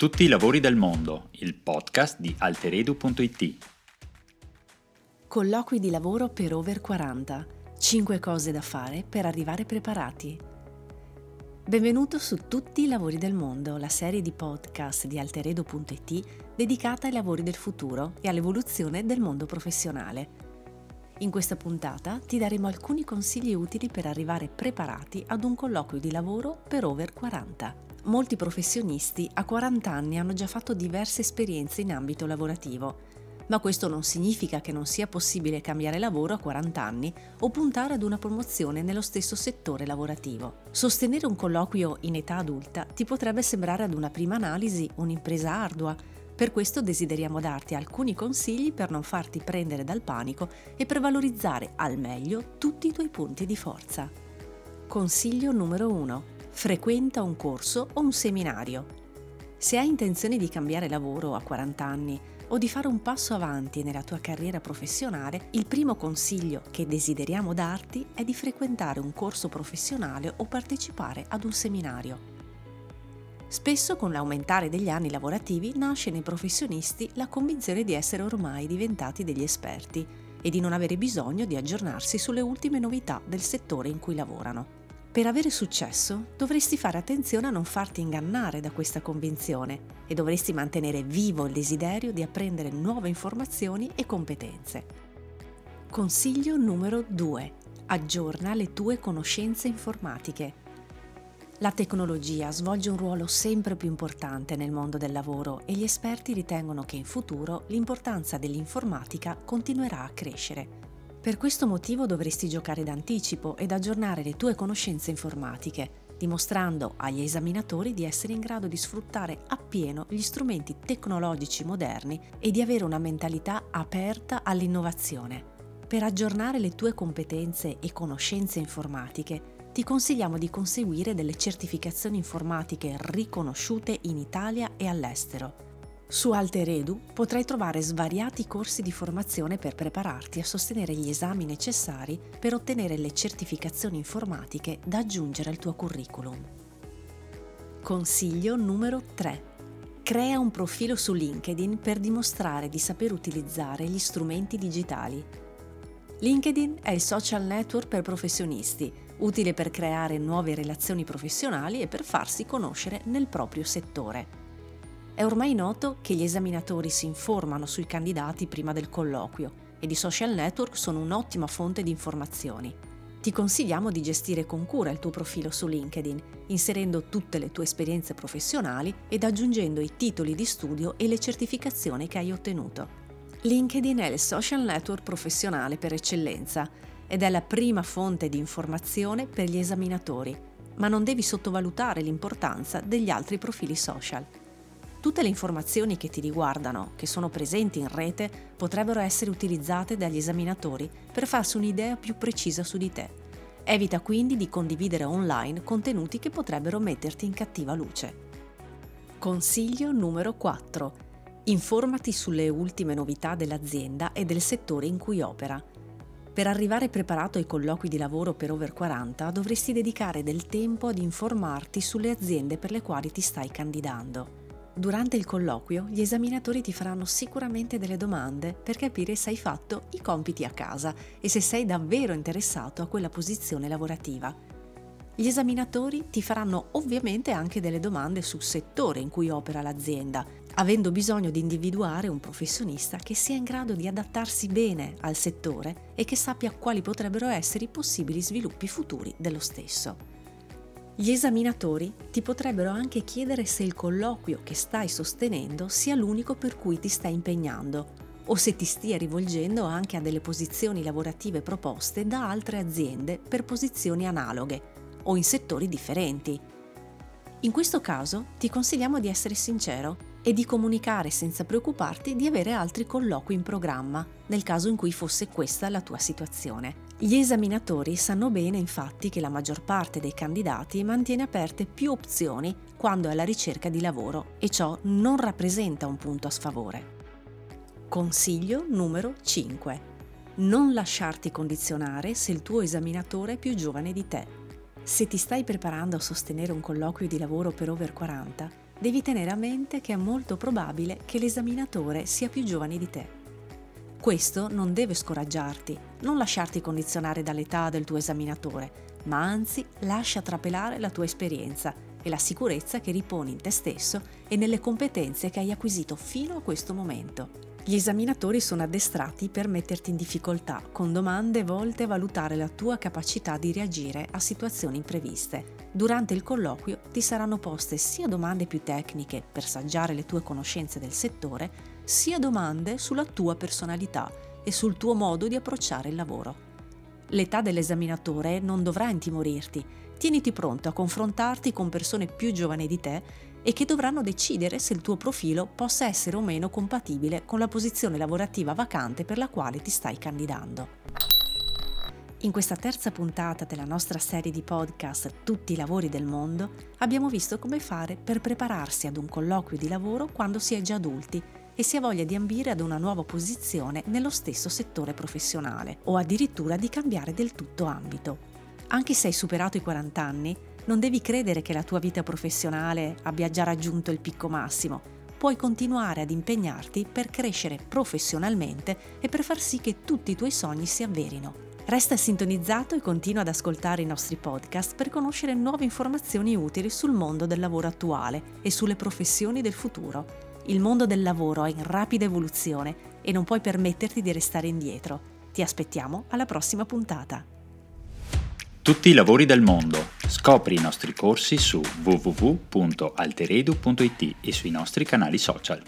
Tutti i lavori del mondo, il podcast di alteredu.it. Colloqui di lavoro per over 40. 5 cose da fare per arrivare preparati. Benvenuto su Tutti i lavori del mondo, la serie di podcast di alteredo.it dedicata ai lavori del futuro e all'evoluzione del mondo professionale. In questa puntata ti daremo alcuni consigli utili per arrivare preparati ad un colloquio di lavoro per over 40. Molti professionisti a 40 anni hanno già fatto diverse esperienze in ambito lavorativo, ma questo non significa che non sia possibile cambiare lavoro a 40 anni o puntare ad una promozione nello stesso settore lavorativo. Sostenere un colloquio in età adulta ti potrebbe sembrare ad una prima analisi un'impresa ardua, per questo desideriamo darti alcuni consigli per non farti prendere dal panico e per valorizzare al meglio tutti i tuoi punti di forza. Consiglio numero 1 frequenta un corso o un seminario. Se hai intenzione di cambiare lavoro a 40 anni o di fare un passo avanti nella tua carriera professionale, il primo consiglio che desideriamo darti è di frequentare un corso professionale o partecipare ad un seminario. Spesso con l'aumentare degli anni lavorativi nasce nei professionisti la convinzione di essere ormai diventati degli esperti e di non avere bisogno di aggiornarsi sulle ultime novità del settore in cui lavorano. Per avere successo dovresti fare attenzione a non farti ingannare da questa convinzione e dovresti mantenere vivo il desiderio di apprendere nuove informazioni e competenze. Consiglio numero 2. Aggiorna le tue conoscenze informatiche. La tecnologia svolge un ruolo sempre più importante nel mondo del lavoro e gli esperti ritengono che in futuro l'importanza dell'informatica continuerà a crescere. Per questo motivo dovresti giocare d'anticipo ed aggiornare le tue conoscenze informatiche, dimostrando agli esaminatori di essere in grado di sfruttare appieno gli strumenti tecnologici moderni e di avere una mentalità aperta all'innovazione. Per aggiornare le tue competenze e conoscenze informatiche, ti consigliamo di conseguire delle certificazioni informatiche riconosciute in Italia e all'estero su Alteredu potrai trovare svariati corsi di formazione per prepararti a sostenere gli esami necessari per ottenere le certificazioni informatiche da aggiungere al tuo curriculum. Consiglio numero 3. Crea un profilo su LinkedIn per dimostrare di saper utilizzare gli strumenti digitali. LinkedIn è il social network per professionisti, utile per creare nuove relazioni professionali e per farsi conoscere nel proprio settore. È ormai noto che gli esaminatori si informano sui candidati prima del colloquio ed i social network sono un'ottima fonte di informazioni. Ti consigliamo di gestire con cura il tuo profilo su LinkedIn, inserendo tutte le tue esperienze professionali ed aggiungendo i titoli di studio e le certificazioni che hai ottenuto. LinkedIn è il social network professionale per eccellenza ed è la prima fonte di informazione per gli esaminatori, ma non devi sottovalutare l'importanza degli altri profili social. Tutte le informazioni che ti riguardano, che sono presenti in rete, potrebbero essere utilizzate dagli esaminatori per farsi un'idea più precisa su di te. Evita quindi di condividere online contenuti che potrebbero metterti in cattiva luce. Consiglio numero 4. Informati sulle ultime novità dell'azienda e del settore in cui opera. Per arrivare preparato ai colloqui di lavoro per over 40 dovresti dedicare del tempo ad informarti sulle aziende per le quali ti stai candidando. Durante il colloquio gli esaminatori ti faranno sicuramente delle domande per capire se hai fatto i compiti a casa e se sei davvero interessato a quella posizione lavorativa. Gli esaminatori ti faranno ovviamente anche delle domande sul settore in cui opera l'azienda, avendo bisogno di individuare un professionista che sia in grado di adattarsi bene al settore e che sappia quali potrebbero essere i possibili sviluppi futuri dello stesso. Gli esaminatori ti potrebbero anche chiedere se il colloquio che stai sostenendo sia l'unico per cui ti stai impegnando o se ti stia rivolgendo anche a delle posizioni lavorative proposte da altre aziende per posizioni analoghe o in settori differenti. In questo caso ti consigliamo di essere sincero e di comunicare senza preoccuparti di avere altri colloqui in programma, nel caso in cui fosse questa la tua situazione. Gli esaminatori sanno bene infatti che la maggior parte dei candidati mantiene aperte più opzioni quando è alla ricerca di lavoro e ciò non rappresenta un punto a sfavore. Consiglio numero 5. Non lasciarti condizionare se il tuo esaminatore è più giovane di te. Se ti stai preparando a sostenere un colloquio di lavoro per over 40, devi tenere a mente che è molto probabile che l'esaminatore sia più giovane di te. Questo non deve scoraggiarti, non lasciarti condizionare dall'età del tuo esaminatore, ma anzi lascia trapelare la tua esperienza e la sicurezza che riponi in te stesso e nelle competenze che hai acquisito fino a questo momento. Gli esaminatori sono addestrati per metterti in difficoltà con domande volte a valutare la tua capacità di reagire a situazioni impreviste. Durante il colloquio ti saranno poste sia domande più tecniche per saggiare le tue conoscenze del settore, sia domande sulla tua personalità e sul tuo modo di approcciare il lavoro. L'età dell'esaminatore non dovrà intimorirti, tieniti pronto a confrontarti con persone più giovani di te e che dovranno decidere se il tuo profilo possa essere o meno compatibile con la posizione lavorativa vacante per la quale ti stai candidando. In questa terza puntata della nostra serie di podcast Tutti i lavori del mondo abbiamo visto come fare per prepararsi ad un colloquio di lavoro quando si è già adulti e si ha voglia di ambire ad una nuova posizione nello stesso settore professionale o addirittura di cambiare del tutto ambito. Anche se hai superato i 40 anni, non devi credere che la tua vita professionale abbia già raggiunto il picco massimo. Puoi continuare ad impegnarti per crescere professionalmente e per far sì che tutti i tuoi sogni si avverino. Resta sintonizzato e continua ad ascoltare i nostri podcast per conoscere nuove informazioni utili sul mondo del lavoro attuale e sulle professioni del futuro. Il mondo del lavoro è in rapida evoluzione e non puoi permetterti di restare indietro. Ti aspettiamo alla prossima puntata. Tutti i lavori del mondo. Scopri i nostri corsi su www.alteredu.it e sui nostri canali social.